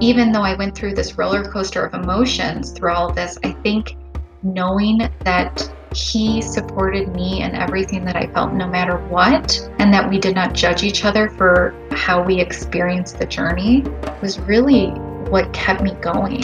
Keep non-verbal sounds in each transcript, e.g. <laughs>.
even though I went through this roller coaster of emotions through all of this, I think knowing that he supported me in everything that I felt, no matter what, and that we did not judge each other for how we experienced the journey was really what kept me going.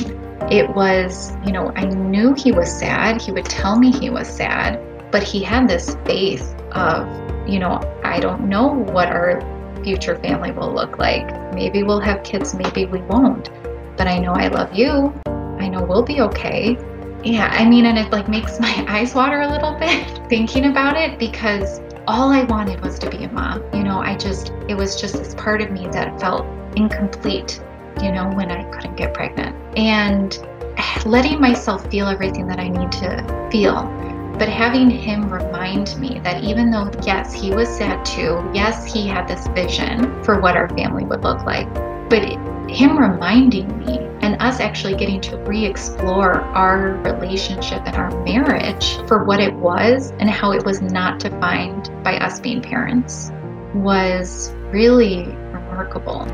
It was, you know, I knew he was sad. He would tell me he was sad, but he had this faith of, you know, I don't know what our future family will look like. Maybe we'll have kids, maybe we won't. But I know I love you. I know we'll be okay yeah, I mean, and it like makes <laughs> my eyes water a little bit <laughs> thinking about it because all I wanted was to be a mom. You know, I just, it was just this part of me that felt incomplete, you know, when I couldn't get pregnant. And <sighs> letting myself feel everything that I need to feel. But having him remind me that even though, yes, he was sad too, yes, he had this vision for what our family would look like, but him reminding me and us actually getting to re explore our relationship and our marriage for what it was and how it was not defined by us being parents was really remarkable.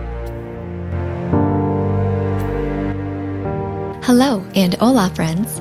Hello and hola, friends.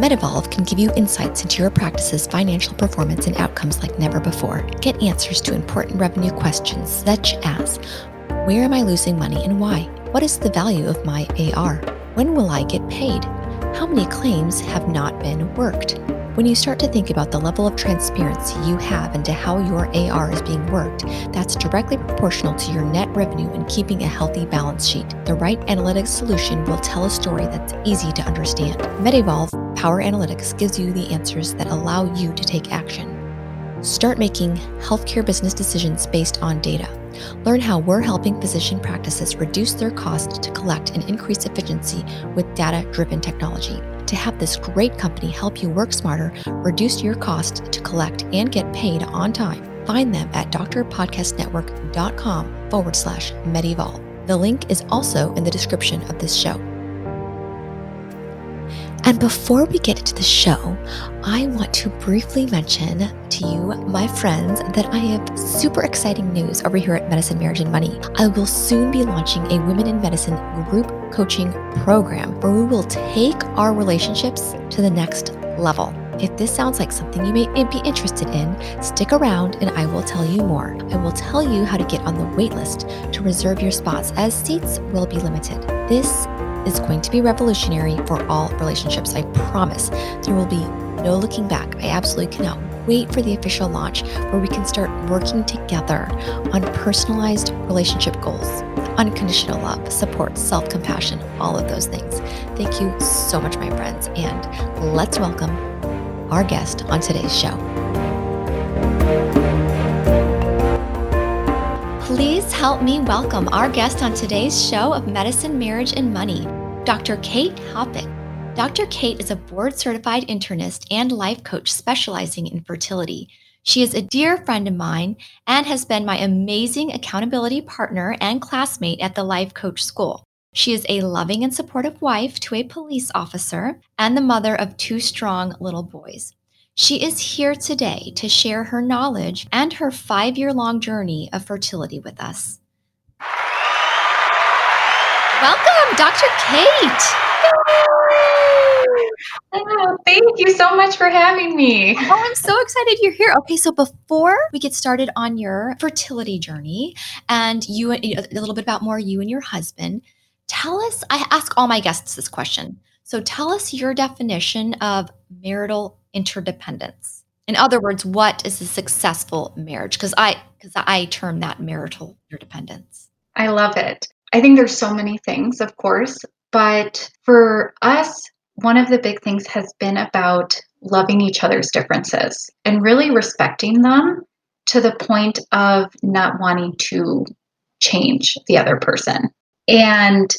MedEvolve can give you insights into your practice's financial performance and outcomes like never before. Get answers to important revenue questions such as Where am I losing money and why? What is the value of my AR? When will I get paid? How many claims have not been worked? When you start to think about the level of transparency you have into how your AR is being worked, that's directly proportional to your net revenue and keeping a healthy balance sheet. The right analytics solution will tell a story that's easy to understand. MedEvolve Power Analytics gives you the answers that allow you to take action. Start making healthcare business decisions based on data. Learn how we're helping physician practices reduce their cost to collect and increase efficiency with data driven technology. To have this great company help you work smarter, reduce your cost to collect and get paid on time, find them at drpodcastnetwork.com forward slash medevolve. The link is also in the description of this show. And before we get into the show, I want to briefly mention to you, my friends, that I have super exciting news over here at Medicine, Marriage, and Money. I will soon be launching a Women in Medicine group coaching program where we will take our relationships to the next level. If this sounds like something you may be interested in, stick around and I will tell you more. I will tell you how to get on the waitlist to reserve your spots as seats will be limited. This is going to be revolutionary for all relationships. I promise there will be no looking back. I absolutely cannot wait for the official launch where we can start working together on personalized relationship goals, unconditional love, support, self compassion, all of those things. Thank you so much, my friends. And let's welcome our guest on today's show. Please help me welcome our guest on today's show of Medicine, Marriage, and Money, Dr. Kate Hoppett. Dr. Kate is a board certified internist and life coach specializing in fertility. She is a dear friend of mine and has been my amazing accountability partner and classmate at the Life Coach School. She is a loving and supportive wife to a police officer and the mother of two strong little boys. She is here today to share her knowledge and her five year long journey of fertility with us. Welcome, Dr. Kate. Oh, thank you so much for having me. Oh, I'm so excited you're here. Okay, so before we get started on your fertility journey and you a little bit about more you and your husband, tell us I ask all my guests this question. So tell us your definition of marital interdependence. In other words, what is a successful marriage? Because I because I term that marital interdependence. I love it. I think there's so many things, of course, but for us, one of the big things has been about loving each other's differences and really respecting them to the point of not wanting to change the other person. And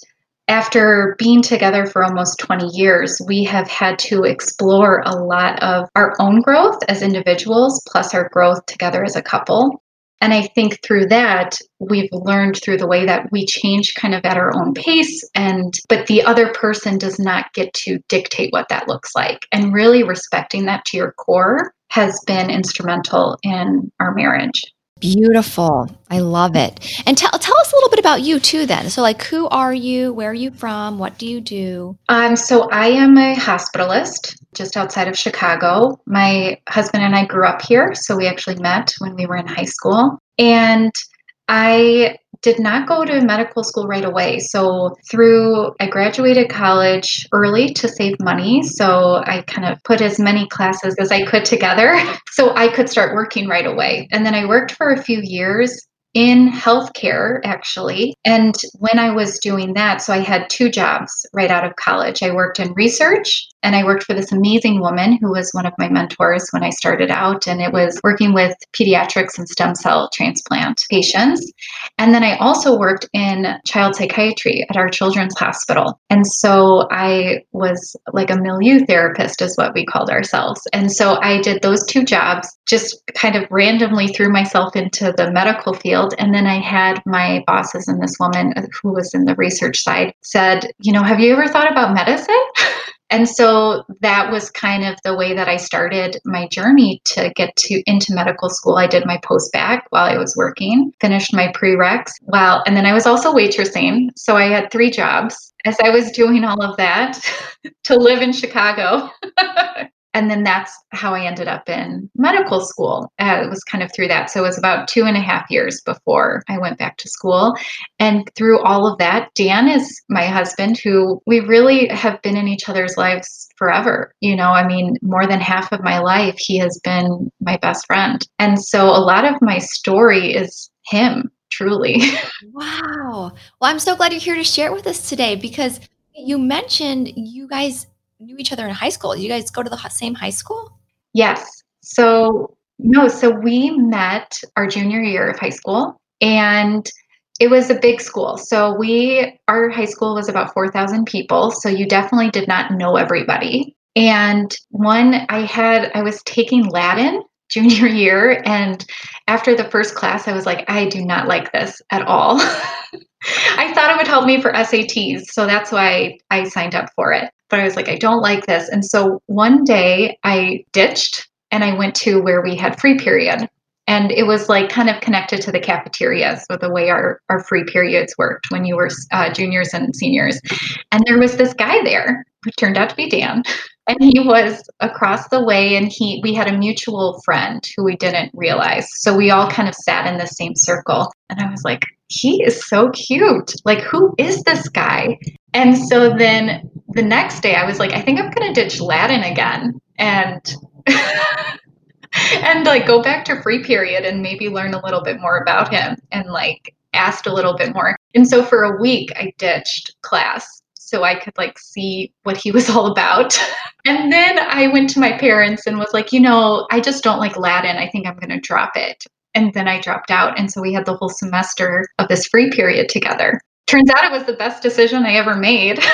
after being together for almost 20 years, we have had to explore a lot of our own growth as individuals, plus our growth together as a couple. And I think through that, we've learned through the way that we change kind of at our own pace and but the other person does not get to dictate what that looks like. And really respecting that to your core has been instrumental in our marriage. Beautiful. I love it. And tell tell us a little bit about you too then. So like who are you? Where are you from? What do you do? Um so I am a hospitalist just outside of Chicago. My husband and I grew up here, so we actually met when we were in high school. And I did not go to medical school right away. So, through I graduated college early to save money. So, I kind of put as many classes as I could together <laughs> so I could start working right away. And then I worked for a few years in healthcare actually. And when I was doing that, so I had two jobs right out of college. I worked in research and I worked for this amazing woman who was one of my mentors when I started out. And it was working with pediatrics and stem cell transplant patients. And then I also worked in child psychiatry at our children's hospital. And so I was like a milieu therapist, is what we called ourselves. And so I did those two jobs, just kind of randomly threw myself into the medical field. And then I had my bosses and this woman who was in the research side said, You know, have you ever thought about medicine? <laughs> and so that was kind of the way that I started my journey to get to into medical school. I did my post bac while I was working, finished my prereqs Well, and then I was also waitressing. So I had three jobs as I was doing all of that <laughs> to live in Chicago. <laughs> and then that's how I ended up in medical school. Uh, it was kind of through that. So it was about two and a half years before I went back to school. And through all of that, Dan is my husband, who we really have been in each other's lives forever. You know, I mean, more than half of my life, he has been my best friend. And so a lot of my story is him, truly. <laughs> wow. Well, I'm so glad you're here to share it with us today because you mentioned you guys knew each other in high school. You guys go to the same high school? Yes. So, no, so we met our junior year of high school and it was a big school. So, we, our high school was about 4,000 people. So, you definitely did not know everybody. And one, I had, I was taking Latin junior <laughs> year. And after the first class, I was like, I do not like this at all. <laughs> I thought it would help me for SATs. So that's why I signed up for it but I was like, I don't like this. And so one day I ditched and I went to where we had free period. And it was like kind of connected to the cafeteria, so the way our, our free periods worked when you were uh, juniors and seniors. And there was this guy there who turned out to be Dan. And he was across the way, and he we had a mutual friend who we didn't realize. So we all kind of sat in the same circle. And I was like, he is so cute. Like, who is this guy? And so then the next day I was like, I think I'm going to ditch Latin again and <laughs> and like go back to free period and maybe learn a little bit more about him and like asked a little bit more. And so for a week I ditched class so I could like see what he was <laughs> all about. and then I went to my parents and was like, you know, I just don't like Latin. I think I'm going to drop it. And then I dropped out. And so we had the whole semester of this free period together. Turns out it was the best decision I ever made. <laughs>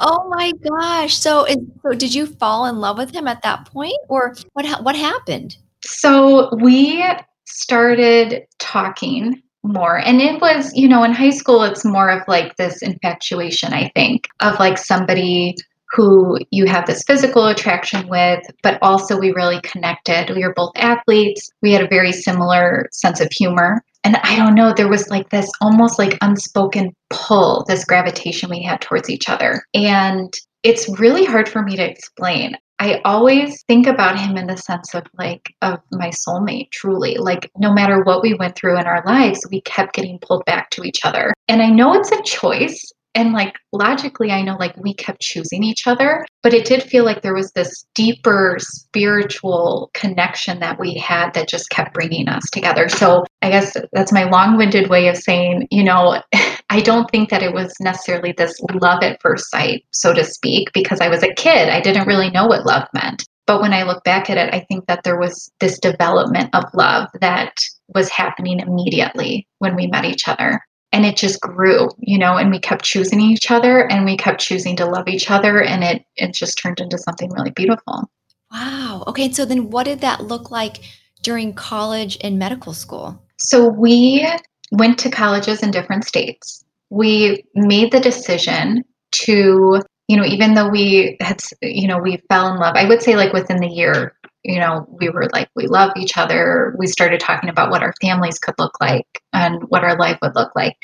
oh my gosh. So, is, so did you fall in love with him at that point or what what happened? So, we started talking more and it was you know in high school it's more of like this infatuation i think of like somebody who you have this physical attraction with, but also we really connected. We were both athletes. We had a very similar sense of humor. And I don't know, there was like this almost like unspoken pull, this gravitation we had towards each other. And it's really hard for me to explain. I always think about him in the sense of like of my soulmate truly like no matter what we went through in our lives we kept getting pulled back to each other and I know it's a choice and like logically i know like we kept choosing each other but it did feel like there was this deeper spiritual connection that we had that just kept bringing us together. So i guess that's my long-winded way of saying you know <laughs> i don't think that it was necessarily this love at first sight so to speak because i was a kid. I didn't really know what love meant. But when I look back at it, I think that there was this development of love that was happening immediately when we met each other. And it just grew, you know, and we kept choosing each other and we kept choosing to love each other. And it, it just turned into something really beautiful. Wow. Okay. So then what did that look like during college and medical school? So we went to colleges in different states. We made the decision to, you know, even though we had, you know, we fell in love, I would say like within the year, you know, we were like, we love each other. We started talking about what our families could look like and what our life would look like.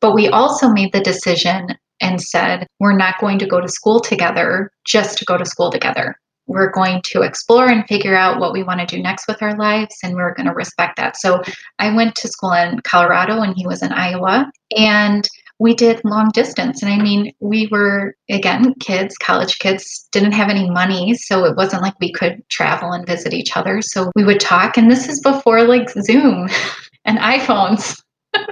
But we also made the decision and said, we're not going to go to school together just to go to school together. We're going to explore and figure out what we want to do next with our lives, and we're going to respect that. So I went to school in Colorado and he was in Iowa. And we did long distance. And I mean, we were, again, kids, college kids, didn't have any money. So it wasn't like we could travel and visit each other. So we would talk. And this is before like Zoom <laughs> and iPhones. <laughs>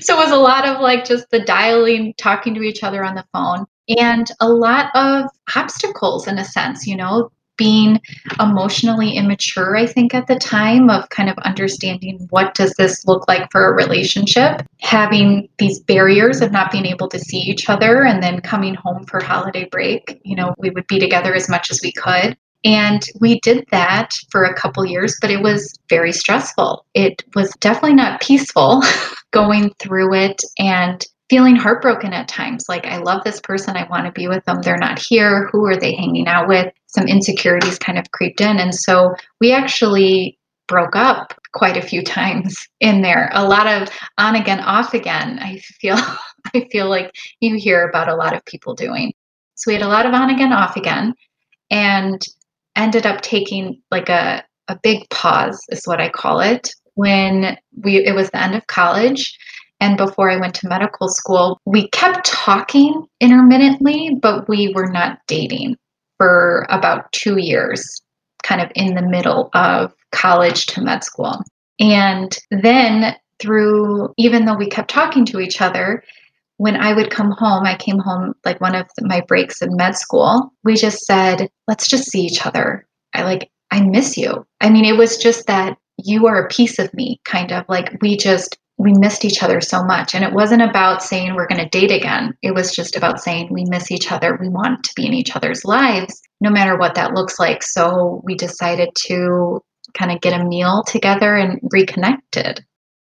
so it was a lot of like just the dialing, talking to each other on the phone, and a lot of obstacles in a sense, you know, being emotionally immature i think at the time of kind of understanding what does this look like for a relationship having these barriers of not being able to see each other and then coming home for holiday break you know we would be together as much as we could. And we did that for a couple years but it was very stressful. It was definitely not peaceful <laughs> going through it and feeling heartbroken at times like i love this person i want to be with them they're not here who are they hanging out with? Some insecurities kind of creeped in and so we actually broke up quite a few times <laughs> in there. A lot of on again off again i feel <laughs> i feel like you hear about a lot of people doing. So we had a lot of on again off again and ended up taking like a a big pause is what i call it when we it was the end of college and before I went to medical school, we kept talking intermittently, but we were not dating for about two years, kind of in the middle of college to med school. And then through, even though we kept talking to each other, when I would come home, I came home like one of my breaks in med school. We just said, let's just see each other. I like, I miss you. I mean, it was just that you are a piece of me, kind of like we just we missed each other so much. And it wasn't about saying we're going to date again. It was just about saying we miss each other. We want to be in each other's lives, no matter what that looks like. So we decided to kind of get a meal together and reconnected.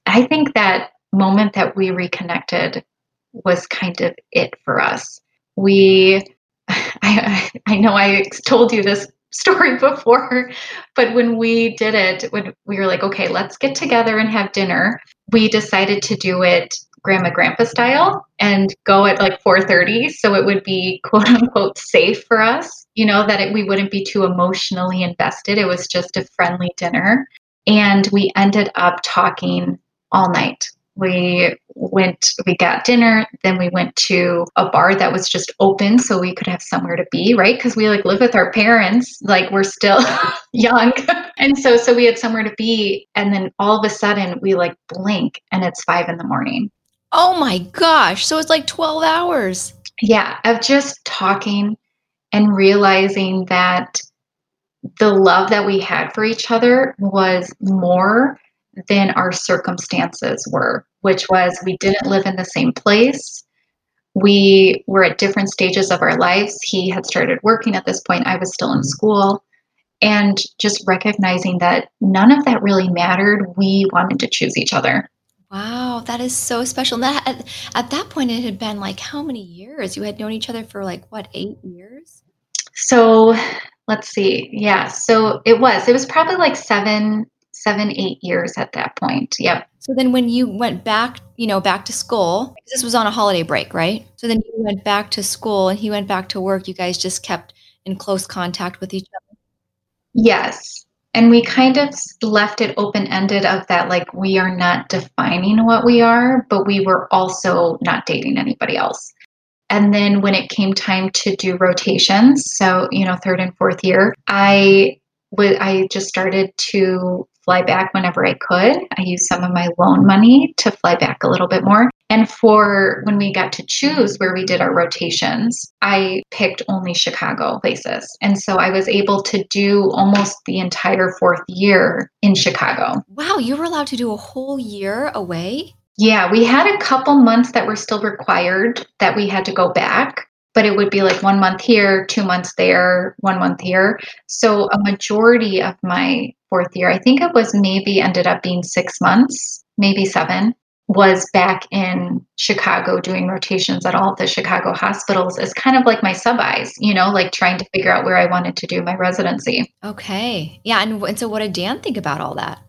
I think that moment that we reconnected was kind of it for us. We, <laughs> I, I know I told you this story <laughs> before, but when we did it, when we were like, okay, let's get together and have dinner, we decided to do it grandma grandpa style and go at like 4:30 so it would be quote unquote safe for us you know that it, we wouldn't be too emotionally invested. It was just a friendly dinner. And we ended up talking all night we went we got dinner then we went to a bar that was just open so we could have somewhere to be right? Because we like live with our parents like we're still <laughs> young. And so so we had somewhere to be and then all of a sudden we like blink and it's five in the morning. Oh my gosh so it's like 12 hours. Yeah of just talking and realizing that the love that we had for each other was more than our circumstances were, which was we didn't live in the same place. We were at different stages of our lives. He had started working at this point, I was still in school. And just recognizing that none of that really mattered. We wanted to choose each other. Wow, that is so special. That at, at that point, it had been like how many years? You had known each other for like what, eight years? So let's see. Yeah, so it was. It was probably like seven, seven, eight years at that point. Yep. So then when you went back, you know, back to school, this was on a holiday break, right? So then you went back to school and he went back to work. You guys just kept in close contact with each other? Yes. And we kind of left it open ended of that, like, we are not defining what we are, but we were also not dating anybody else. And then when it came time to do rotations, so, you know, third and fourth year, I would, I just started to fly back whenever I could. I used some of my loan money to fly back a little bit more. And for when we got to choose where we did our rotations, I picked only Chicago places. And so I was able to do almost the entire fourth year in Chicago. Wow, you were allowed to do a whole year away? Yeah, we had a couple months that were still required that we had to go back, but it would be like one month here, two months there, one month here. So a majority of my fourth year, I think it was maybe ended up being six months, maybe seven, was back in Chicago doing rotations at all of the Chicago hospitals as kind of like my sub-Is, you know, like trying to figure out where I wanted to do my residency. Okay. Yeah. And, and so what did Dan think about all that?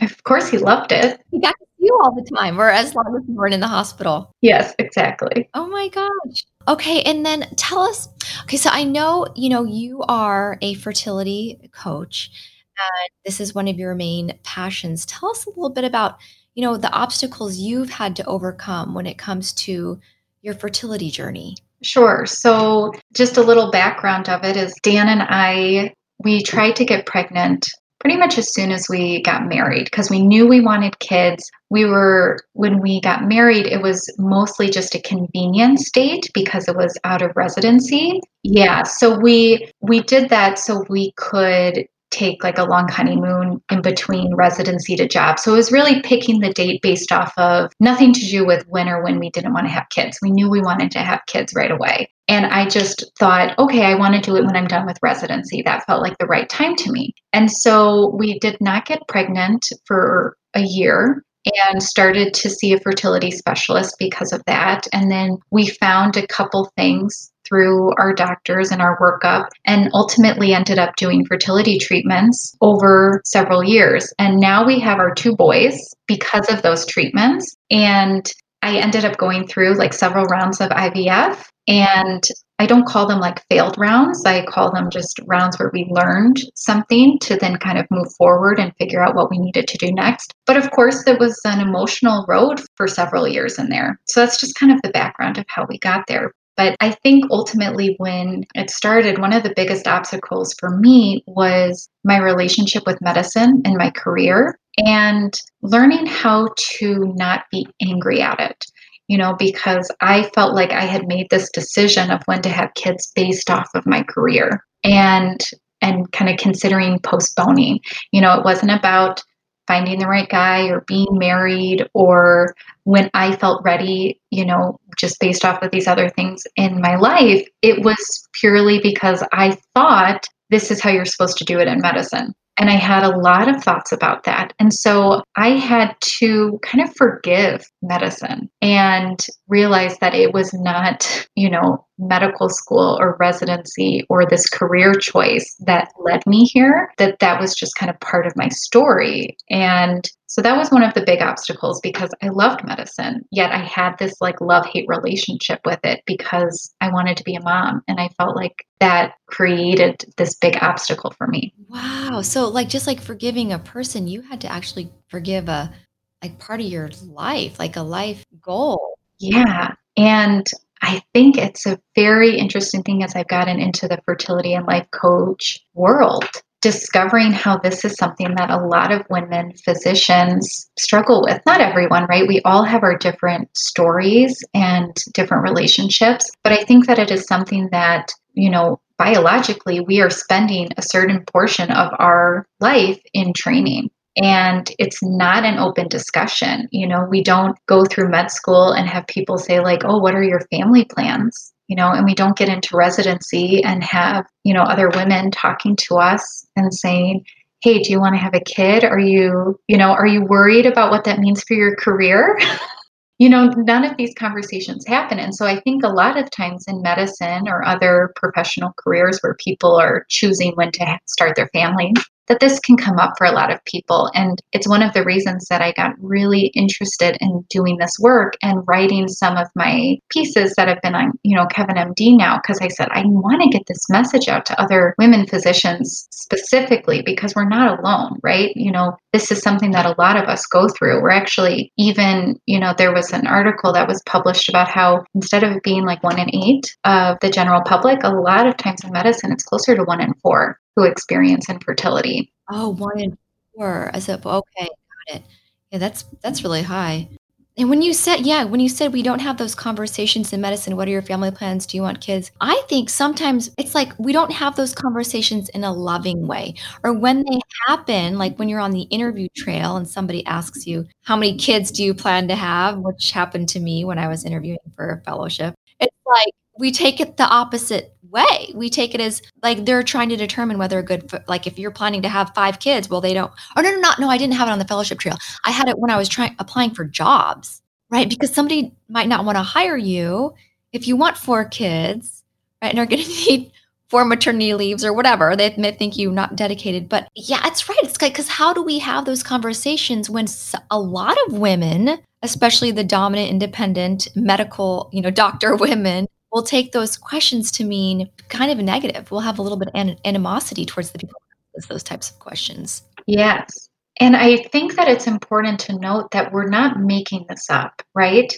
Of course, he loved it. He got to see you all the time, or as long as you weren't in the hospital. Yes, exactly. Oh my gosh. Okay. And then tell us okay, so I know, you know, you are a fertility coach, and this is one of your main passions. Tell us a little bit about you know, the obstacles you've had to overcome when it comes to your fertility journey. Sure. So, just a little background of it is Dan and I, we tried to get pregnant pretty much as soon as we got married because we knew we wanted kids. We were, when we got married, it was mostly just a convenience date because it was out of residency. Yeah. So we, we did that so we could take like a long honeymoon in between residency to job. So it was really picking the date based off of nothing to do with when or when we didn't want to have kids. We knew we wanted to have kids right away. And I just thought, okay, I want to do it when I'm done with residency. That felt like the right time to me. And so we did not get pregnant for a year and started to see a fertility specialist because of that. And then we found a couple things through our doctors and our workup and ultimately ended up doing fertility treatments over several years. And now we have our two boys because of those treatments. And I ended up going through like several rounds of IVF and I don't call them like failed rounds. I call them just rounds where we learned something to then kind of move forward and figure out what we needed to do next. But of course, there was an emotional road for several years in there. So that's just kind of the background of how we got there. But I think ultimately, when it started, one of the biggest obstacles for me was my relationship with medicine and my career and learning how to not be angry at it. You know, because I felt like I had made this decision of when to have kids based off of my career and and kind of considering postponing. You know, it wasn't about finding the right guy or being married or when I felt ready, you know, just based off of these other things in my life, it was purely because I thought this is how you're supposed to do it in medicine. And I had a lot of thoughts about that. And so I had to kind of forgive medicine and realize that it was not, you know, medical school or residency or this career choice that led me here, that that was just kind of part of my story. And so that was one of the big obstacles because I loved medicine, yet I had this like love hate relationship with it because I wanted to be a mom. And I felt like that created this big obstacle for me. Wow. So, like, just like forgiving a person, you had to actually forgive a like part of your life, like a life goal. Yeah. And I think it's a very interesting thing as I've gotten into the fertility and life coach world discovering how this is something that a lot of women physicians struggle with. Not everyone, right? We all have our different stories and different relationships, but I think that it is something that, you know, biologically we are spending a certain portion of our life in training and it's not an open discussion you know we don't go through med school and have people say like oh what are your family plans you know, and we don't get into residency and have, you know, other women talking to us and saying, hey, do you want to have a kid? Are you, you know, are you worried about what that means for your career? <laughs> you know, none of these conversations happen. And so I think a lot of times in medicine or other professional careers where people are choosing when to start their family, that this can come up for a lot of people. And it's one of the reasons that I got really interested in doing this work and writing some of my pieces that have been on, you know, Kevin MD now, because I said, I want to get this message out to other women physicians specifically because we're not alone, right? You know, this is something that a lot of us go through. We're actually even, you know, there was an article that was published about how instead of being like one in eight of the general public, a lot of times in medicine, it's closer to one in four who experience infertility. Oh, one in Four I said, okay, got it. Yeah, that's that's really high. And when you said yeah, when you said we don't have those conversations in medicine, what are your family plans? Do you want kids? I think sometimes it's like we don't have those conversations in a loving way. Or when they happen, like when you're on the interview trail and somebody asks you, "How many kids do you plan to have?" which happened to me when I was interviewing for a fellowship. It's like we take it the opposite way. We take it as like they're trying to determine whether a good like if you're planning to have five kids, well they don't. Oh no, no, not no. I didn't have it on the fellowship trail. I had it when I was trying applying for jobs, right? Because somebody might not want to hire you if you want four kids, right? And are going <laughs> to need four maternity leaves or whatever. They may think you not dedicated, but yeah, it's right. It's like because how do we have those conversations when a lot of women, especially the dominant, independent, medical, you know, doctor <laughs> women, we'll take those questions to mean kind of a negative. We'll have a little bit of animosity towards the people those types of questions. Yes. And I think that it's important to note that we're not making this up, right?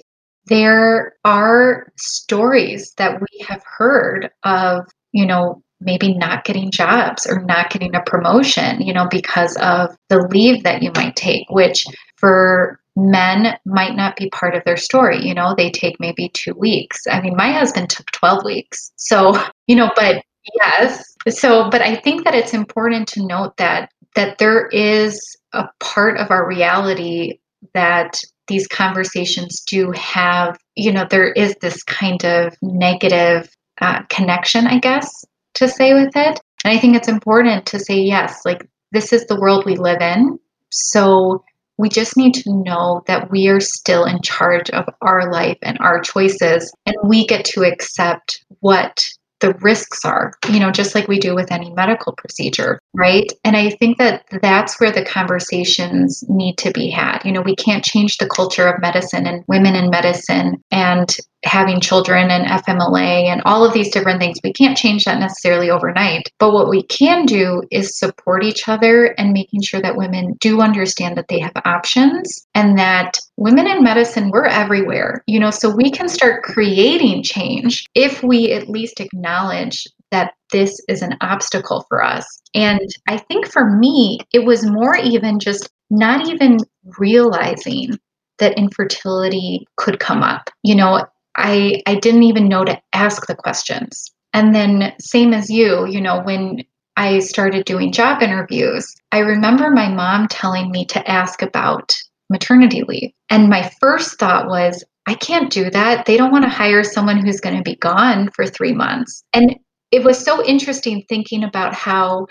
There are stories that we have heard of, you know, maybe not getting jobs or not getting a promotion, you know, because of the leave that you might take, which for men might not be part of their story. You know, they take maybe two weeks. I mean, my husband took 12 weeks. So, <laughs> you know, but yes. So, but I think that it's important to note that that there is a part of our reality that these conversations do have, you know, there is this kind of negative uh, connection, I guess, to say with it. And I think it's important to say, yes, like this is the world we live in. So we just need to know that we are still in charge of our life and our choices, and we get to accept what the risks are, you know, just like we do with any medical procedure, right? And I think that that's where the conversations need to be had. You know, we can't change the culture of medicine and women in medicine and having children and FMLA and all of these different things. We can't change that necessarily overnight. But what we can do is support each other and making sure that women do understand that they have options and that women in medicine, we're everywhere, you know, so we can start creating change if we at least acknowledge that this is an obstacle for us. And I think for me, it was more even just not even realizing that infertility could come up. You know, I I didn't even know to ask the questions. And then same as you, you know, when I started doing job interviews, I remember my mom telling me to ask about maternity leave. And my first thought was, I can't do that. They don't want to hire someone who's going to be gone for 3 months. And it was so interesting thinking about how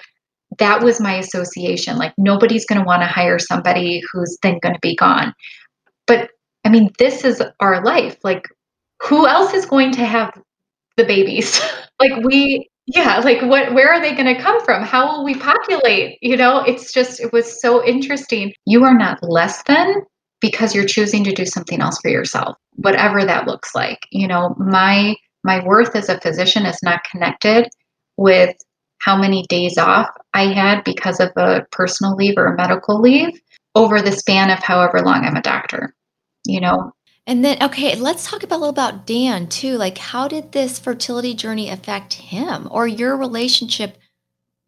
that was my association like nobody's going to want to hire somebody who's then going to be gone but i mean this is our life like who else is going to have the babies? <laughs> like we yeah, like what where are they going to come from? How will we populate? You know, it's just it was so interesting. You are not less than because you're choosing to do something else for yourself, whatever that looks like. You know, my my worth as a physician is not connected with how many days off I had because of a personal leave or a medical leave over the span of however long I'm a doctor. You know, and then, okay, let's talk about a little about Dan too. Like, how did this fertility journey affect him or your relationship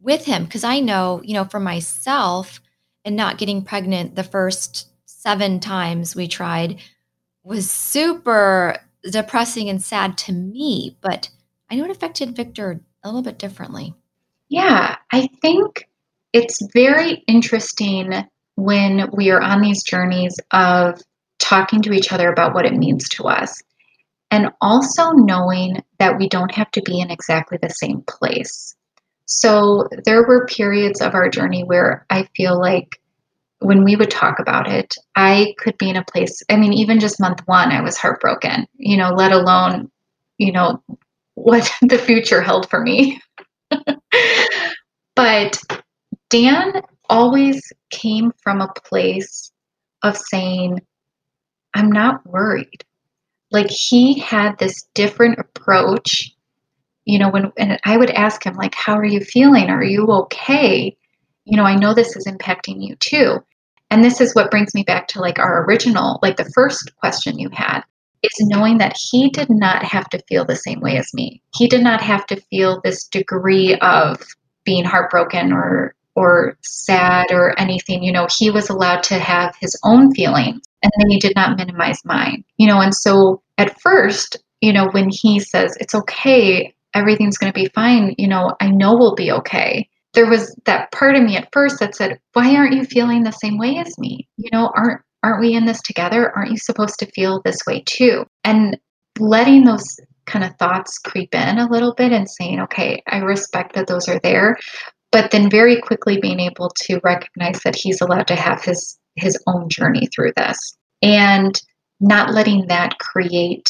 with him? Because I know, you know, for myself and not getting pregnant the first seven times we tried was super depressing and sad to me. But I know it affected Victor a little bit differently. Yeah, I think it's very interesting when we are on these journeys of talking to each other about what it means to us. And also knowing that we don't have to be in exactly the same place. So there were periods of our journey where I feel like when we would talk about it, I could be in a place, I mean, even just month one, I was heartbroken, you know, let alone, you know, <laughs> what the future held for me. <laughs> but Dan always came from a place of saying, I'm not worried. Like he had this different approach, you know, when and I would ask him like how are you feeling? Are you okay? You know, I know this is impacting you too. And this is what brings me back to like our original, like the first question you had is knowing that he did not have to feel the same way as me. He did not have to feel this degree of being heartbroken or or sad or anything. You know, he was allowed to have his own feelings and then he did not minimize mine. You know, and so at first, you know, when he says, it's okay, everything's going to be fine, you know, I know we'll be okay. There was that part of me at first that said, why aren't you feeling the same way as me? You know, aren't aren't we in this together? Aren't you supposed to feel this way too? And letting those kind of thoughts creep in a little bit and saying, okay, I respect that those are there, but then very quickly being able to recognize that he's allowed to have his his own journey through this and not letting that create,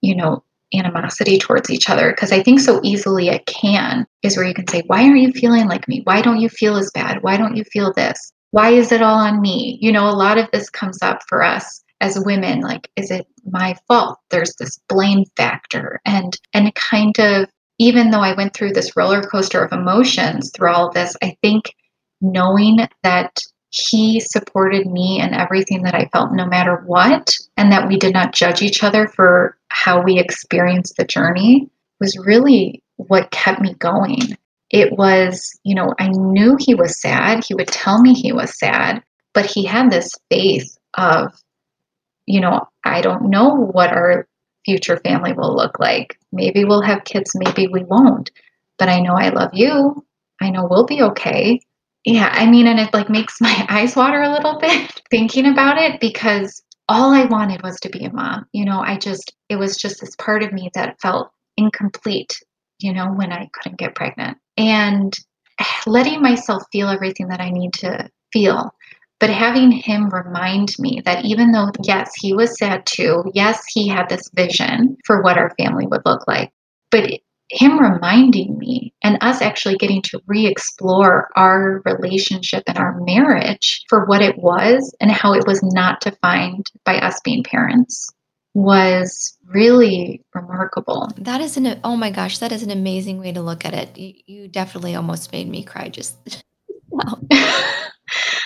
you know, animosity towards each other because I think so easily it can is where you can say, Why aren't you feeling like me? Why don't you feel as bad? Why don't you feel this? Why is it all on me? You know, a lot of this comes up for us as women like is it my fault there's this blame factor and and kind of even though i went through this roller coaster of emotions through all of this i think knowing that he supported me in everything that I felt, no matter what, and that we did not judge each other for how we experienced the journey was really what kept me going. It was, you know, I knew he was sad. He would tell me he was sad, but he had this faith of, you know, I don't know what our future family will look like. Maybe we'll have kids, maybe we won't. But I know I love you. I know we'll be okay yeah, I mean, and it like makes my <laughs> eyes water a little bit <laughs> thinking about it because all I wanted was to be a mom. You know, I just, it was just this part of me that felt incomplete, you know, when I couldn't get pregnant. And <sighs> letting myself feel everything that I need to feel. But having him remind me that even though, yes, he was sad too, yes, he had this vision for what our family would look like, but him reminding me and us actually getting to re explore our relationship and our marriage for what it was and how it was not defined by us being parents was really remarkable. That is an oh my gosh, that is an amazing way to look at it. You, you definitely almost made me cry just <laughs> wow. <laughs>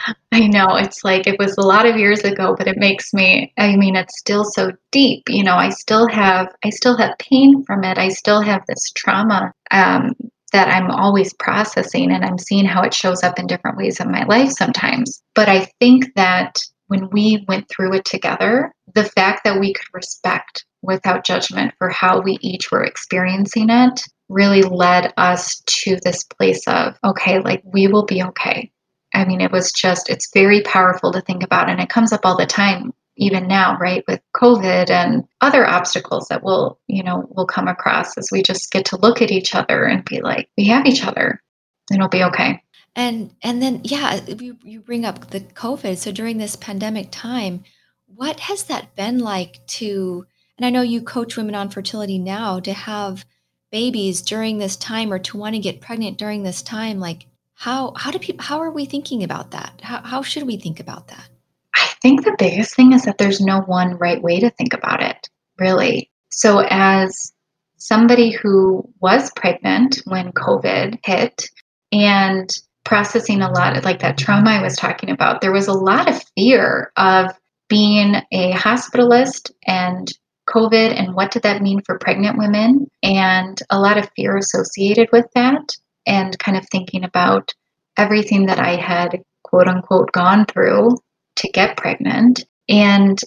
<laughs> I know it's like it was a lot of years ago, but it makes me I mean it's still so deep. You know, I still have I still have pain from it. I still have this trauma um, that I'm always processing and I'm seeing how it shows up in different ways in my life sometimes. But I think that when we went through it together, the fact that we could respect without judgment for how we each were experiencing it really led us to this place of okay, like we will be okay I mean, it was just, it's very powerful to think about. And it comes up all the time, even now, right? With COVID and other obstacles that we'll, you know, we'll come across as we just get to look at each other and be like, we have each other and it'll be okay. And, and then, yeah, you, you bring up the COVID. So during this pandemic time, what has that been like to, and I know you coach women on fertility now to have babies during this time or to want to get pregnant during this time like how how do people how are we thinking about that? How how should we think about that? I think the biggest thing is that there's no one right way to think about it, really. So as somebody who was pregnant when COVID hit and processing a lot of like that trauma I was talking about, there was a lot of fear of being a hospitalist and COVID and what did that mean for pregnant women, and a lot of fear associated with that and kind of thinking about everything that I had quote unquote gone through to get pregnant. And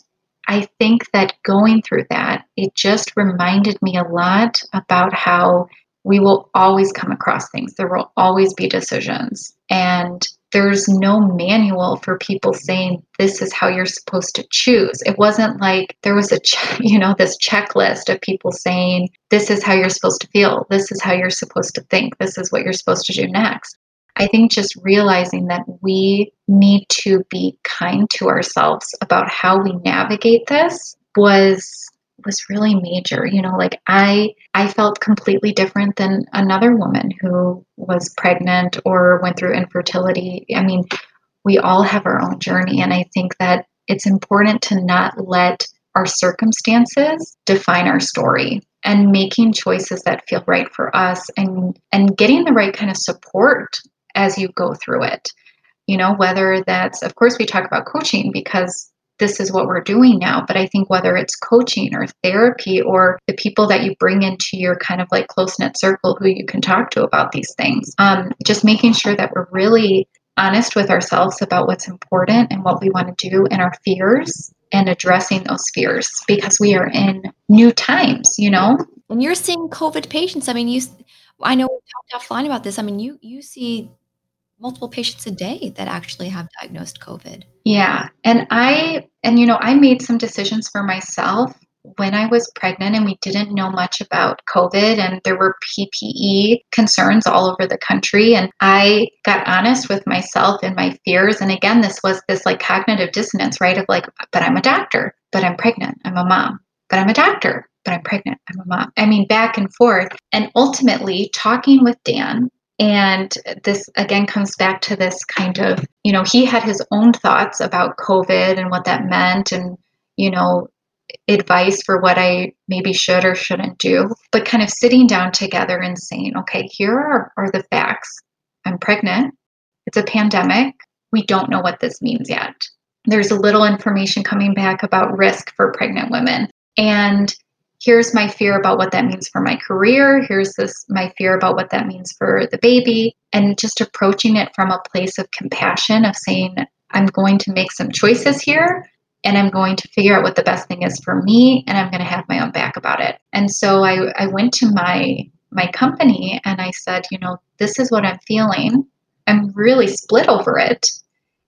I think that going through that, it just reminded me a lot about how we will always come across things. There will always be decisions. And there's no manual for people saying this is how you're supposed to choose. It wasn't like there was a <laughs> you know this checklist of people saying this is how you're supposed to feel, this is how you're supposed to think, this is what you're supposed to do next. I think just realizing that we need to be kind to ourselves about how we navigate this was was really major you know like i i felt completely different than another woman who was pregnant or went through infertility. I mean we all have our own journey and i think that it's important to not let our circumstances define our story and making choices that feel right for us and and getting the right kind of support as you go through it. You know whether that's of course we talk about coaching because this is what we're doing now. But I think whether it's coaching or therapy or the people that you bring into your kind of like close knit circle who you can talk to about these things, um, just making sure that we're really honest with ourselves about what's important and what we want to do and our fears and addressing those fears because we are in new times, you know? And you're seeing COVID patients. I mean, you, I know we talked offline about this. I mean, you, you see multiple patients a day that actually have diagnosed COVID. Yeah. And I, and you know, I made some decisions for myself when I was pregnant and we didn't know much about COVID and there were PPE concerns all over the country. And I got honest with myself and my fears. And again, this was this like cognitive dissonance, right? Of like, but I'm a doctor, but I'm pregnant, I'm a mom, but I'm a doctor, but I'm pregnant, I'm a mom. I mean, back and forth. And ultimately, talking with Dan and this again comes back to this kind of, you know, he had his own thoughts about COVID and what that meant and, you know, advice for what I maybe should or shouldn't do. But kind of sitting down together and saying, okay, here are, are the facts. I'm pregnant. It's a pandemic. We don't know what this means yet. There's a little information coming back about risk for pregnant women. And here's my fear about what that means for my career. Here's this my fear about what that means for the baby and just approaching it from a place of compassion of saying i'm going to make some choices here and i'm going to figure out what the best thing is for me and i'm going to have my own back about it. And so i, I went to my my company and i said you know this is what i'm feeling. I'm really split over it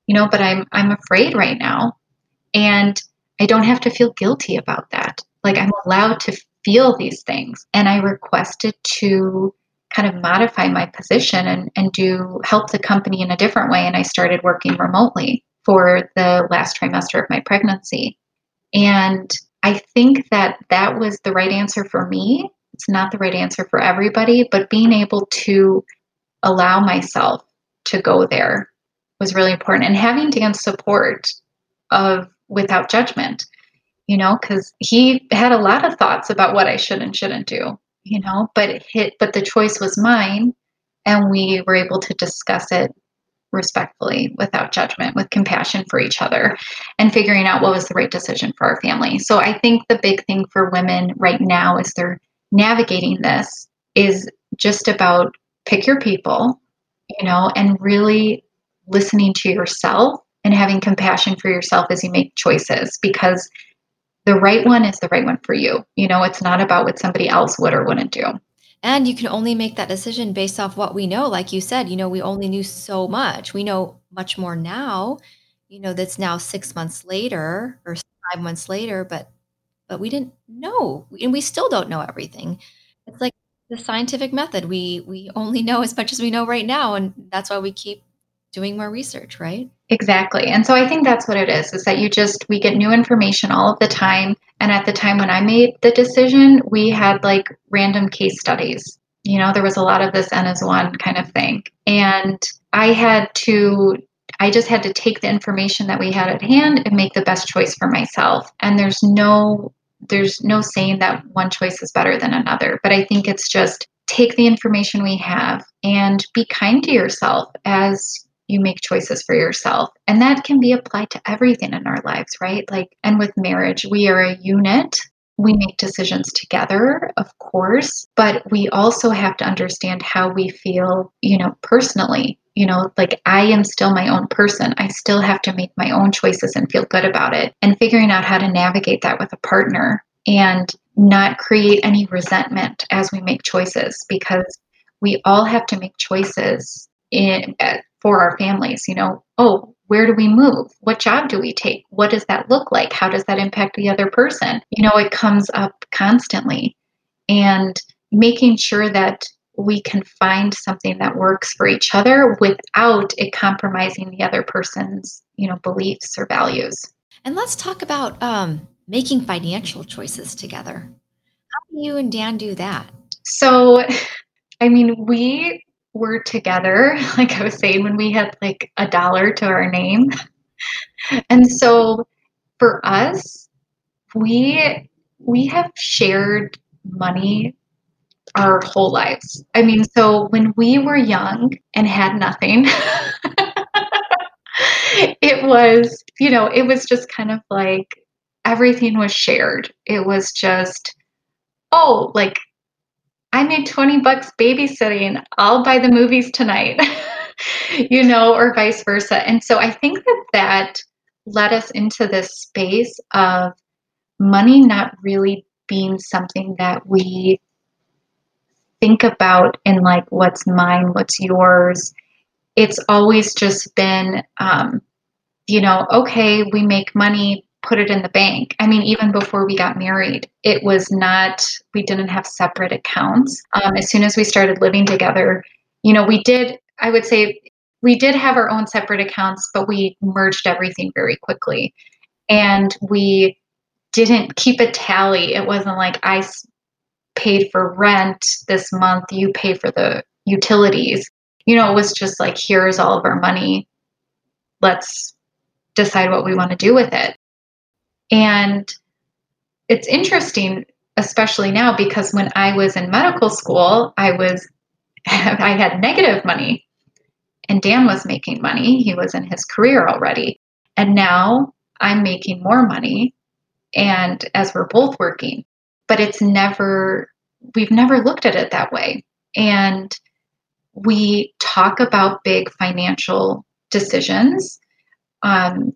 you know but i'm i'm afraid right now and i don't have to feel guilty about that like I'm allowed to feel these things. And I requested to kind of modify my position and, and do help the company in a different way. And I started working remotely for the last trimester of my pregnancy. And I think that that was the right answer for me. It's not the right answer for everybody, but being able to allow myself to go there was really important. And having Dan's support of without judgment you know, because he had a lot of thoughts about what I should and shouldn't do, you know, but hit, but the choice was mine, and we were able to discuss it respectfully, without judgment, with compassion for each other, and figuring out what was the right decision for our family. So I think the big thing for women right now as they're navigating this is just about pick your people, you know, and really listening to yourself and having compassion for yourself as you make choices because the right one is the right one for you. You know, it's not about what somebody else would or wouldn't do. And you can only make that decision based off what we know. Like you said, you know, we only knew so much. We know much more now, you know, that's now six months later or five months later, but but we didn't know. And we still don't know everything. It's like the scientific method. We we only know as much as we know right now. And that's why we keep doing more research, right? Exactly. And so I think that's what it is, is that you just, we get new information all of the time. And at the time when I made the decision, we had like random case studies. You know, there was a lot of this N as one kind of thing. And I had to, I just had to take the information that we had at hand and make the best choice for myself. And there's no, there's no saying that one choice is better than another. But I think it's just take the information we have and be kind to yourself as you make choices for yourself. And that can be applied to everything in our lives, right? Like, and with marriage, we are a unit. We make decisions together, of course, but we also have to understand how we feel, you know, personally. You know, like I am still my own person. I still have to make my own choices and feel good about it. And figuring out how to navigate that with a partner and not create any resentment as we make choices because we all have to make choices in, for our families. You know, oh, where do we move? What job do we take? What does that look like? How does that impact the other person? You know, it comes up constantly. And making sure that we can find something that works for each other without it compromising the other person's, you know, beliefs or values. And let's talk about um, making financial choices together. How do you and Dan do that? So, I mean, we were together, <laughs> like I was saying, when we had like a dollar to our name. <laughs> And so for us, we we have shared money our whole lives. I mean, so when we were young and had nothing, <laughs> it was, you know, it was just kind of like everything was shared. It was just, oh, like I made 20 bucks babysitting. I'll buy the movies tonight, <laughs> you know, or vice versa. And so I think that that led us into this space of money not really being something that we think about in like what's mine, what's yours. It's always just been, um, you know, okay, we make money, put it in the bank. I mean, even before we got married, it was not, we didn't have separate accounts. Um, as soon as we started living together, you know, we did, I would say, we did have our own separate accounts, but we merged everything very quickly. And we didn't keep a tally. It wasn't like I paid for rent this month, you pay for the utilities. You know, it was just like, here's all of our money. Let's decide what we want to do with it. And it's interesting, especially now, because when I was in medical school, I was <laughs> I had negative money and Dan was making money. He was in his career already. And now I'm making more money and as we're both working. But it's never we've never looked at it that way. And we talk about big financial decisions um,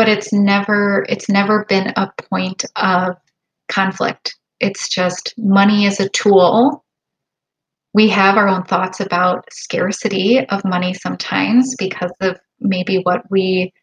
but it's never it's never been a point of conflict. It's just money is a tool. We have our own thoughts about scarcity of money sometimes because of maybe what we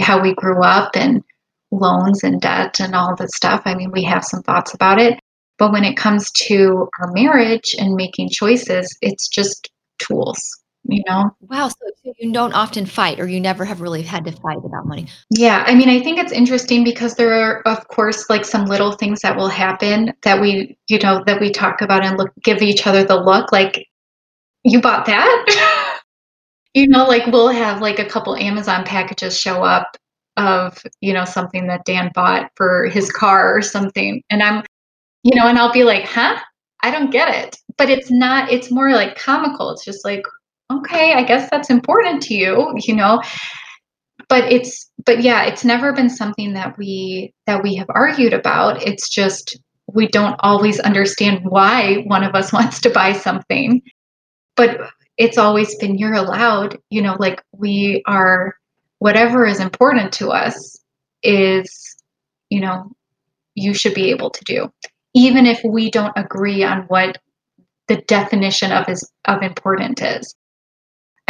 how we grew up and loans and debt and all this stuff. I mean we have some thoughts about it. But when it comes to our marriage and making choices it's just tools you know? Wow so you don't often fight or you never have really had to fight about money. Yeah i mean i think it's interesting because there are of course like some little things that will happen that we you know that we talk about and look give each other the look like you bought that? <laughs> You know like we'll have like a couple amazon packages show up of you know something that dan bought for his car or something and i'm you know and i'll be like huh? I don't get it. But it's not it's more like comical. It's just like okay, I guess that's important to you, you know. But it's but yeah, it's never been something that we that we have argued about. It's just we don't always understand why one of us <laughs> wants to buy something. But it's always been you're allowed, you know, like we are whatever is important to us is, you know, you should be able to do. Even if we don't agree on what the definition of is of important is.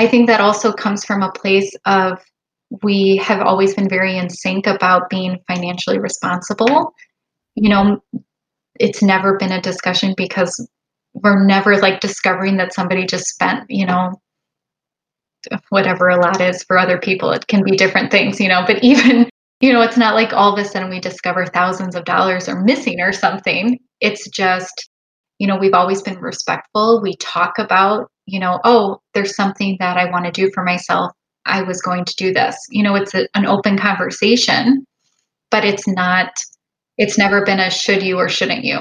I think that also comes from a place of we have always been very in sync about being financially responsible. You know, it's never been a discussion because we're never like discovering that somebody just spent, you know, whatever a lot is for other people. It can be different things, you know, but <laughs> even, you know, it's not like all of a sudden we discover thousands of dollars are missing or something. It's just, you know, we've always been respectful. We talk about you know, oh, there's something that I want to do for myself. I was going to do this. You know, it's a, an open conversation, but it's not, it's never been a should you or shouldn't you.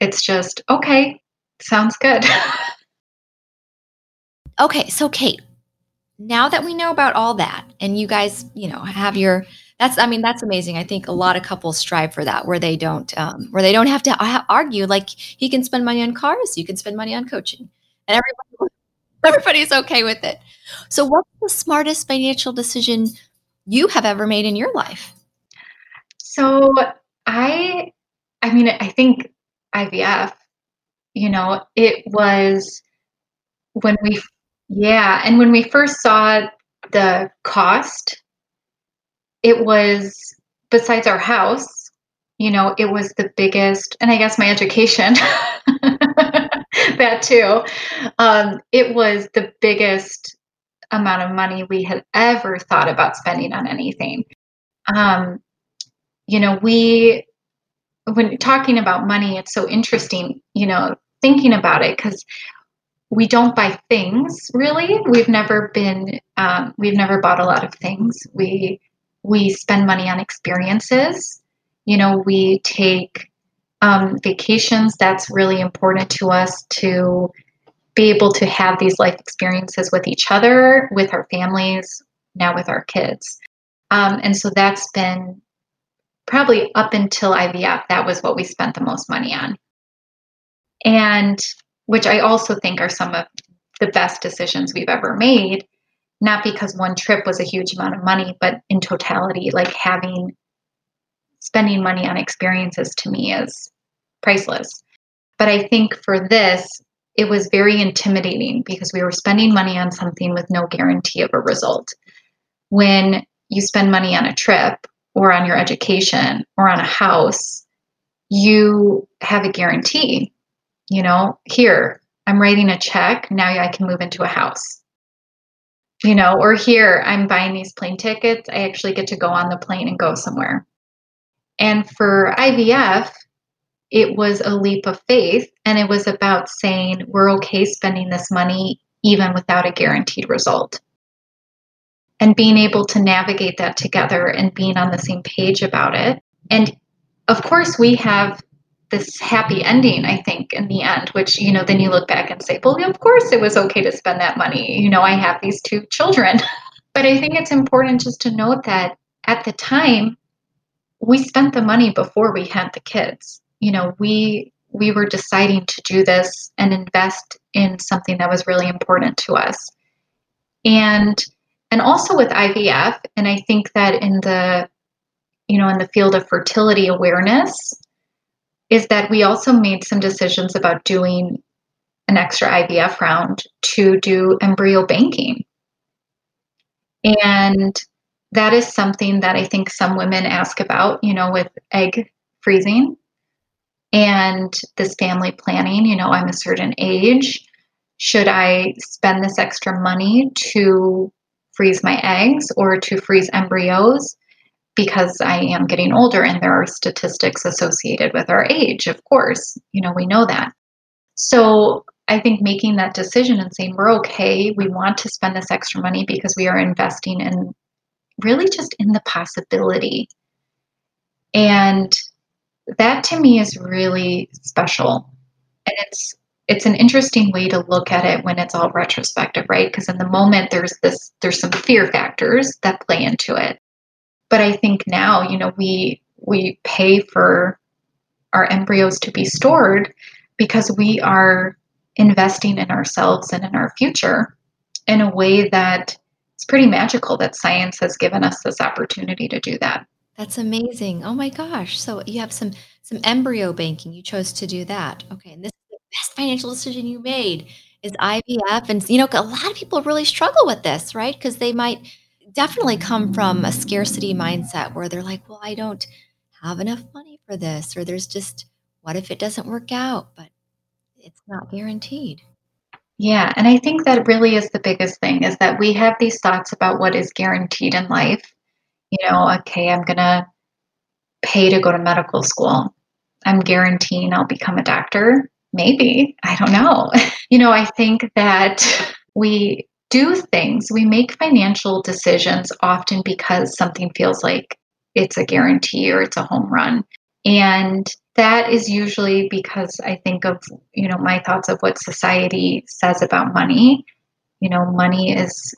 It's just, okay, sounds good. <laughs> okay, so Kate, now that we know about all that and you guys, you know, have your, that's i mean that's amazing i think a lot of couples strive for that where they don't um, where they don't have to argue like he can spend money on cars you can spend money on coaching and everybody everybody's okay with it. So, what's the smartest financial decision you have ever made in your life? So, I, I mean, I think IVF. You know, it was when we, yeah, and when we first saw the cost, it was besides our house. You know, it was the biggest, and I guess my education. <laughs> that too. Um, it was the biggest amount of money we had ever thought about spending on anything. Um, you know, we, when talking about money, it's so interesting, you know, thinking about it because we don't buy things really. We've never been, um, we've never bought a lot of things. We, we spend money on experiences. You know, we take um, vacations, that's really important to us to be able to have these life experiences with each other, with our families, now with our kids. Um, and so that's been probably up until IVF, that was what we spent the most money on. And which I also think are some of the best decisions we've ever made, not because one trip was a huge amount of money, but in totality, like having spending money on experiences to me is priceless. But I think for this, it was very intimidating because we were spending money on something with no guarantee of a result. When you spend money on a trip or on your education or on a house, you have a guarantee. You know, here, I'm writing a check, now I can move into a house. You know, or here, I'm buying these plane tickets, I actually get to go on the plane and go somewhere. And for IVF, it was a leap of faith and it was about saying we're okay spending this money even without a guaranteed result. And being able to navigate that together and being on the same page about it. And of course we have this happy ending i think in the end which you know then you look back and say well of course it was okay to spend that money. You know i have these two children. <laughs> But i think it's important just to note that at the time we spent the money before we had the kids you know, we we were deciding to do this and invest in something that was really important to us. And and also with IVF, and I think that in the you know, in the field of fertility awareness, is that we also made some decisions about doing an extra IVF round to do embryo banking. And that is something that I think some women ask about, you know, with egg freezing and this family planning. You know, I'm a certain age. Should I spend this extra money to freeze my eggs or to freeze embryos? Because I am getting older and there are statistics associated with our age, of course. You know, we know that. So I think making that decision and saying we're okay, we want to spend this extra money because we are investing in really just in the possibility. And that to me is really special. And it's it's an interesting way to look at it when it's all retrospective, right? Because in the moment there's this there's some fear factors that play into it. But I think now, you know, we we pay for our embryos to be stored because we are investing in ourselves and in our future in a way that it's pretty magical that science has given us this opportunity to do that. That's amazing. Oh my gosh. So you have some some embryo banking. You chose to do that. Okay. And this is the best financial decision you made is IVF. And you know, a lot of people really struggle with this, right? Because they might definitely come from a scarcity mindset where they're like, well, I don't have enough money for this, or there's just what if it doesn't work out? But it's not guaranteed. Yeah, and I think that really is the biggest thing is that we have these thoughts about what is guaranteed in life you know, okay, I'm going to pay to go to medical school. I'm guaranteeing I'll become a doctor. Maybe. I don't know. <laughs> you know, I think that <laughs> we do things, we make financial decisions often because something feels like it's a guarantee or it's a home run. And that is usually because I think of, you know, my thoughts of what society says about money. You know, money is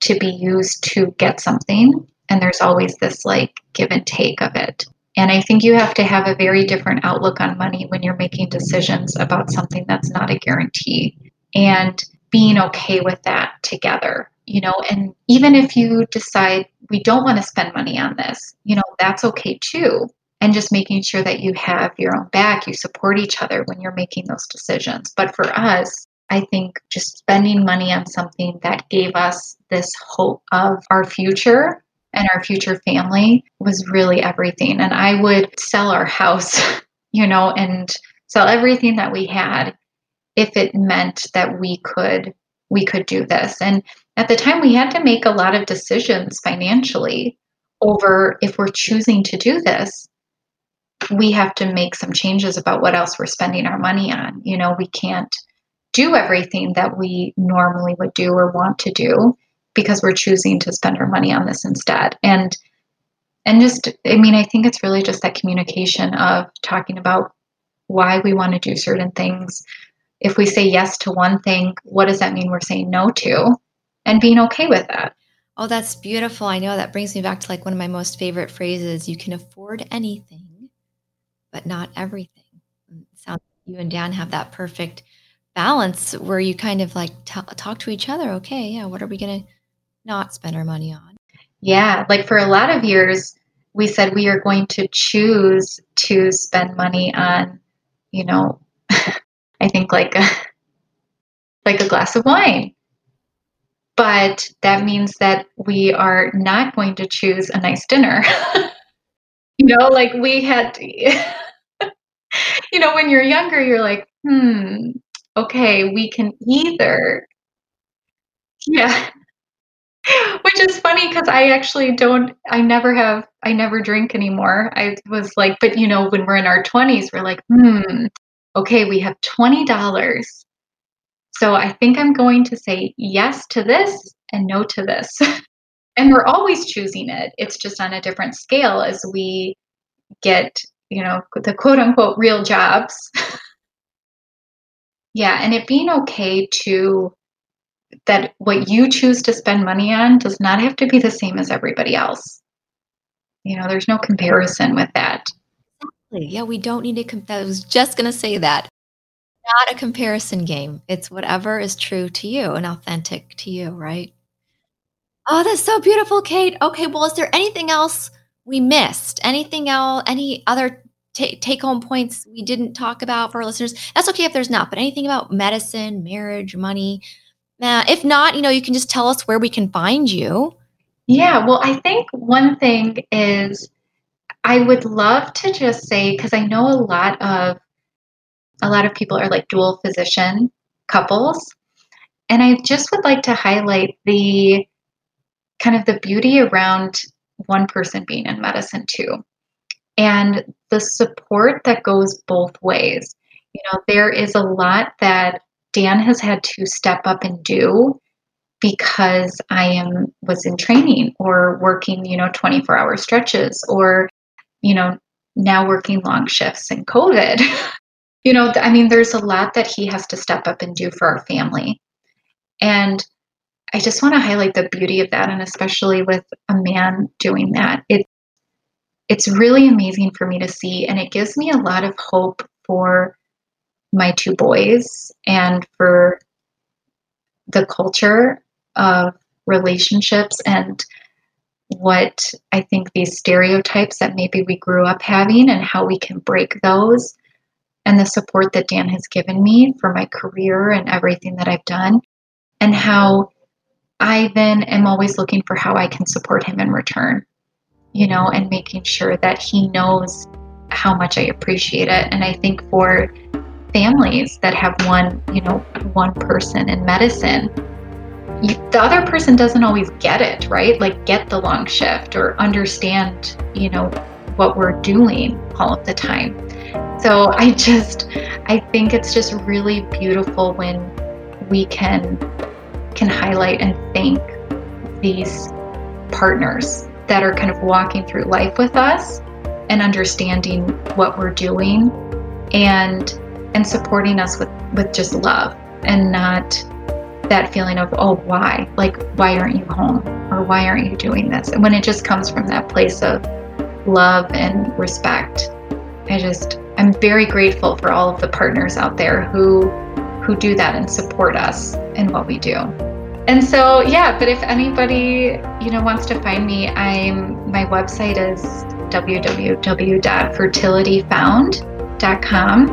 to be used to get something and there's always this like give and take of it. And I think you have to have a very different outlook on money when you're making decisions about something that's not a guarantee and being okay with that together, you know. And even if you decide we don't want to spend money on this, you know, that's okay too. And just making sure that you have your own back, you support each other when you're making those decisions. But for us, I think just spending money on something that gave us this hope of our future and our future family was really everything. And I would sell our house, <laughs> you know, and sell everything that we had if it meant that we could we could do this. And at the time we had to make a lot of decisions financially over if we're choosing to do this we have to make some changes about what else we're spending our money on. You know, we can't do everything that we normally would do or want to do because we're choosing to spend our money on this instead. And and just I mean, I think it's really just that communication of talking about why we want to do certain things. If we say yes to one thing, what does that mean we're saying no to? And being okay with that. Oh, that's beautiful. I know that brings me back to like one of my most favorite phrases you can afford anything, but not everything. Sounds you and Dan have that perfect balance where you kind of like t- talk to each other. Okay, yeah, what are we going to not spend our money on? Yeah, like for a lot of years, we said we are going to choose to spend money on, you know, <laughs> I think like a, like a glass of wine. But that means that we are not going to choose a nice dinner. <laughs> you know, like we had, <laughs> you know, when you're younger, you're like, hmm, okay, we can either, yeah. <laughs> Which is funny because I actually don't, I never have, I never drink anymore. I was like, but you know, when we're in our 20s, we're like, hmm, okay, we have $20. So I think I'm going to say yes to this and no to this. <laughs> and we're always choosing it. It's just on a different scale as we get, you know, the quote unquote real jobs. <laughs> yeah, and it being okay to that what you choose to spend money on does not have to be the same as everybody else. You know, there's no comparison with that. Exactly. Yeah, we don't need to compare. I was just going to say that. Not a comparison game. It's whatever is true to you and authentic to you, right? Oh, that's so beautiful, Kate. Okay, well, is there anything else we missed? Anything else? Any other t- take home points we didn't talk about for our listeners? That's okay if there's not, but anything about medicine, marriage, money? Nah, if not, you know, you can just tell us where we can find you. Yeah, well, I think one thing is I would love to just say because I know a lot of a lot of people are like dual physician couples, and I just would like to highlight the kind of the beauty around one person being in medicine too, and the support that goes both ways. You know, there is a lot that Dan has had to step up and do because I am was in training or working, you know, 24 hour stretches or, you know, now working long shifts in COVID. <laughs> you know, I mean, there's a lot that he has to step up and do for our family. And I just want to highlight the beauty of that, and especially with a man doing that. It, it's really amazing for me to see, and it gives me a lot of hope for my two boys and for the culture of relationships and what I think these stereotypes that maybe we grew up having and how we can break those and the support that Dan has given me for my career and everything that I've done and how I then am always looking for how I can support him in return, you know, and making sure that he knows how much I appreciate it. And I think for families that have one, you know, one person in medicine, you, the other person doesn't always get it, right? Like get the long shift or understand, you know, what we're doing all of the time. So I just I think it's just really beautiful when we can can highlight and thank these partners that are kind of walking through life with us and understanding what we're doing and and supporting us with with just love and not that feeling of oh why? Like why aren't you home? Or why aren't you doing this? And when it just comes from that place of love and respect i just i'm very grateful for all of the partners out there who who do that and support us in what we do and so yeah but if anybody you know wants to find me i'm my website is www.fertilityfound.com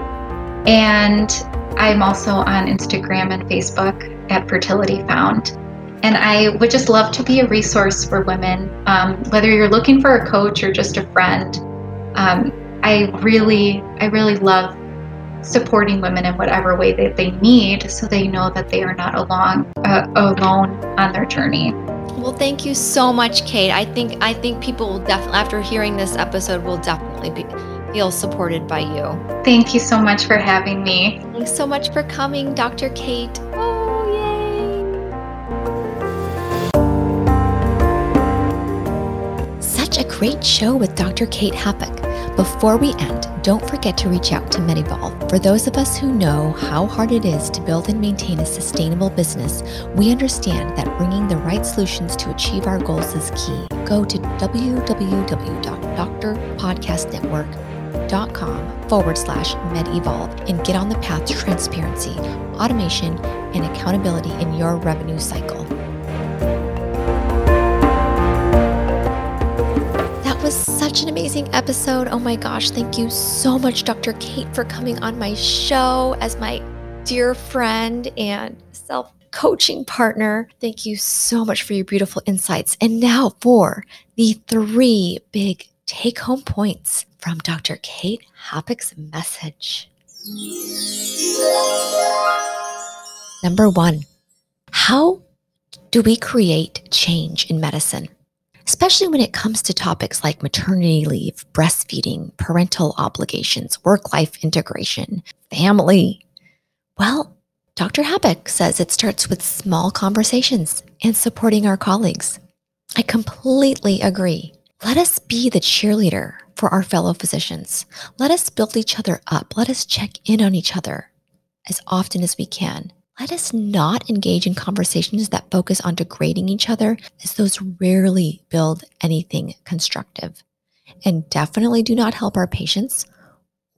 and I'm also on Instagram and Facebook at Fertility Found. And I would just love to be a resource for women, um, whether you're looking for a coach or just a friend. Um, I really, I really love supporting women in whatever way that they need, so they know that they are not along, uh, alone on their journey. Well, thank you so much, Kate. I think I think people will definitely, after hearing this episode, will definitely be feel supported by you. Thank you so much for having me. Thanks so much for coming, Dr. Kate. Oh, yay! Such a great show with Dr. Kate Happuck. Before we end, don't forget to reach out to MedEvolve. For those of us who know how hard it is to build and maintain a sustainable business, we understand that bringing the right solutions to achieve our goals is key. Go to www.drpodcastnetwork.com forward slash MedEvolve and get on the path to transparency, automation, and accountability in your revenue cycle. Such an amazing episode. Oh my gosh, thank you so much, Dr. Kate, for coming on my show as my dear friend and self coaching partner. Thank you so much for your beautiful insights. And now for the three big take home points from Dr. Kate Hoppeck's message. Number one, how do we create change in medicine? Especially when it comes to topics like maternity leave, breastfeeding, parental obligations, work life integration, family. Well, Dr. Hoppeck says it starts with small conversations and supporting our colleagues. I completely agree. Let us be the cheerleader for our fellow physicians. Let us build each other up. Let us check in on each other as often as we can. Let us not engage in conversations that focus on degrading each other, as those rarely build anything constructive and definitely do not help our patients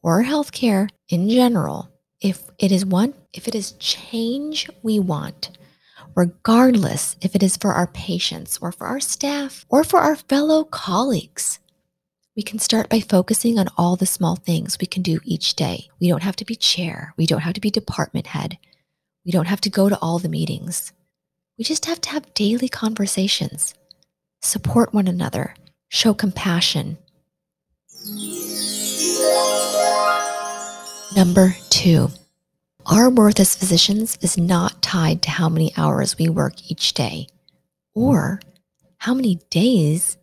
or healthcare in general. If it is one, if it is change we want, regardless if it is for our patients or for our staff or for our fellow colleagues. We can start by focusing on all the small things we can do each day. We don't have to be chair. We don't have to be department head. We don't have to go to all the meetings. We just have to have daily conversations, support one another, show compassion. Number two, our worth as physicians is not tied to how many hours we work each day or how many days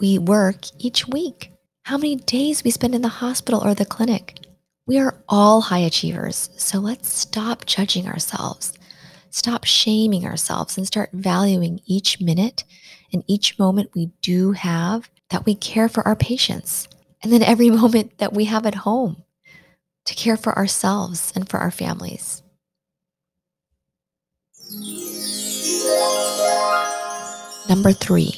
we work each week, how many days we spend in the hospital or the clinic. We are all high achievers, so let's stop judging ourselves, stop shaming ourselves, and start valuing each minute and each moment we do have that we care for our patients, and then every <laughs> moment that we have at home to care for ourselves and for our families. Number three,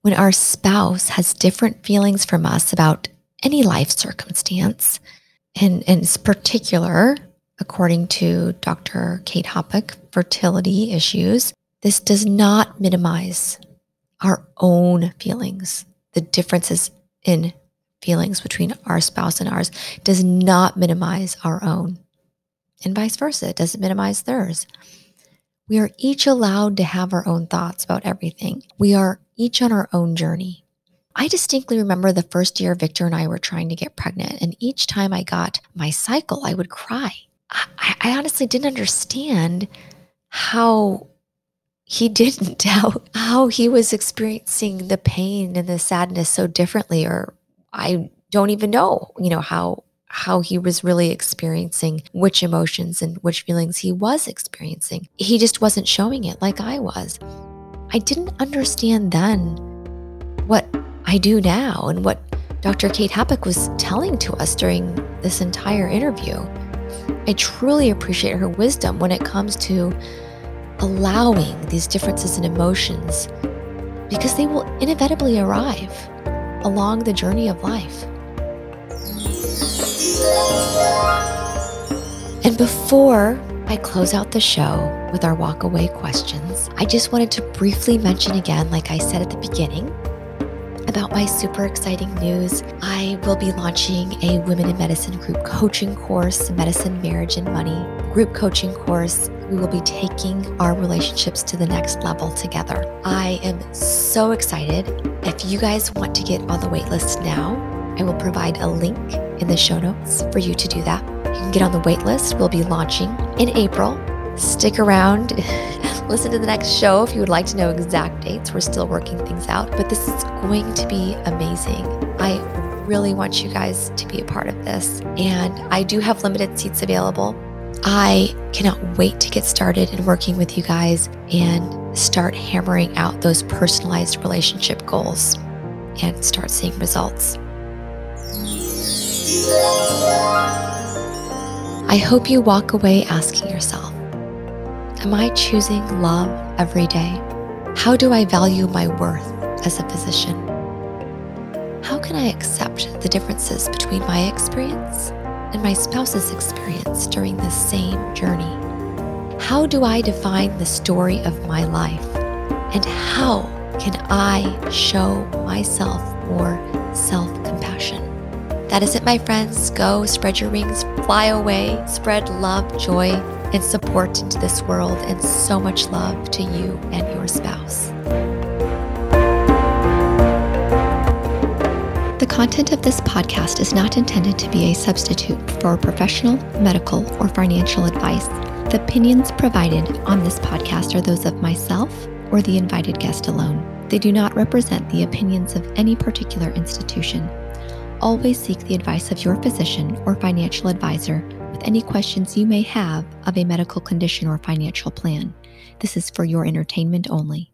when our spouse has different feelings from us about any life circumstance, and in particular, according to Dr. Kate Hoppeck, fertility issues, this does not minimize our own feelings. The differences in feelings between our spouse and ours does not minimize our own. And vice versa, it doesn't minimize theirs. We are each allowed to have our own thoughts about everything. We are each on our own journey. I distinctly remember the first year Victor and I were trying to get pregnant, and each time I got my cycle, I would cry. I, I honestly didn't understand how he <laughs> didn't, how, how he was experiencing the pain and the sadness so differently, or I don't even know, you know, how how he was really experiencing which emotions and which feelings he was experiencing. He just wasn't showing it like I was. I didn't understand then what I do now and what Dr. Kate Hoppeck was telling to us during this entire interview. I truly appreciate her wisdom when it comes to allowing these differences in emotions because they will inevitably arrive along the journey of life. And before I close out the show with our walkaway questions, I just wanted to briefly mention again, like I said at the beginning, about my super exciting news. I will be launching a Women in Medicine group coaching course, Medicine, Marriage, and Money group coaching course. We will be taking our relationships to the next level together. I am so excited. If you guys want to get on the waitlist now, I will provide a link in the show notes for you to do that. You can get on the waitlist. We'll be launching in April. Stick around. <laughs> Listen to the next show if you would like to know exact dates. We're still working things out, but this is going to be amazing. I really want you guys to be a part of this. And I do have limited seats available. I cannot wait to get started in working with you guys and start hammering out those personalized relationship goals and start seeing results. I hope you walk away asking yourself Am I choosing love every day? How do I value my worth as a physician? How can I accept the differences between my experience and my spouse's experience during the same journey? How do I define the story of my life? And how can I show myself more self compassion? That is it, my friends. Go spread your wings, fly away, spread love, joy, and support into this world, and so much love to you and your spouse. The content of this podcast is not intended to be a substitute for professional, medical, or financial advice. The opinions provided on this podcast are those of myself or the invited guest alone. They do not represent the opinions of any particular institution always seek the advice of your physician or financial advisor with any questions you may have of a medical condition or financial plan. This is for your entertainment only.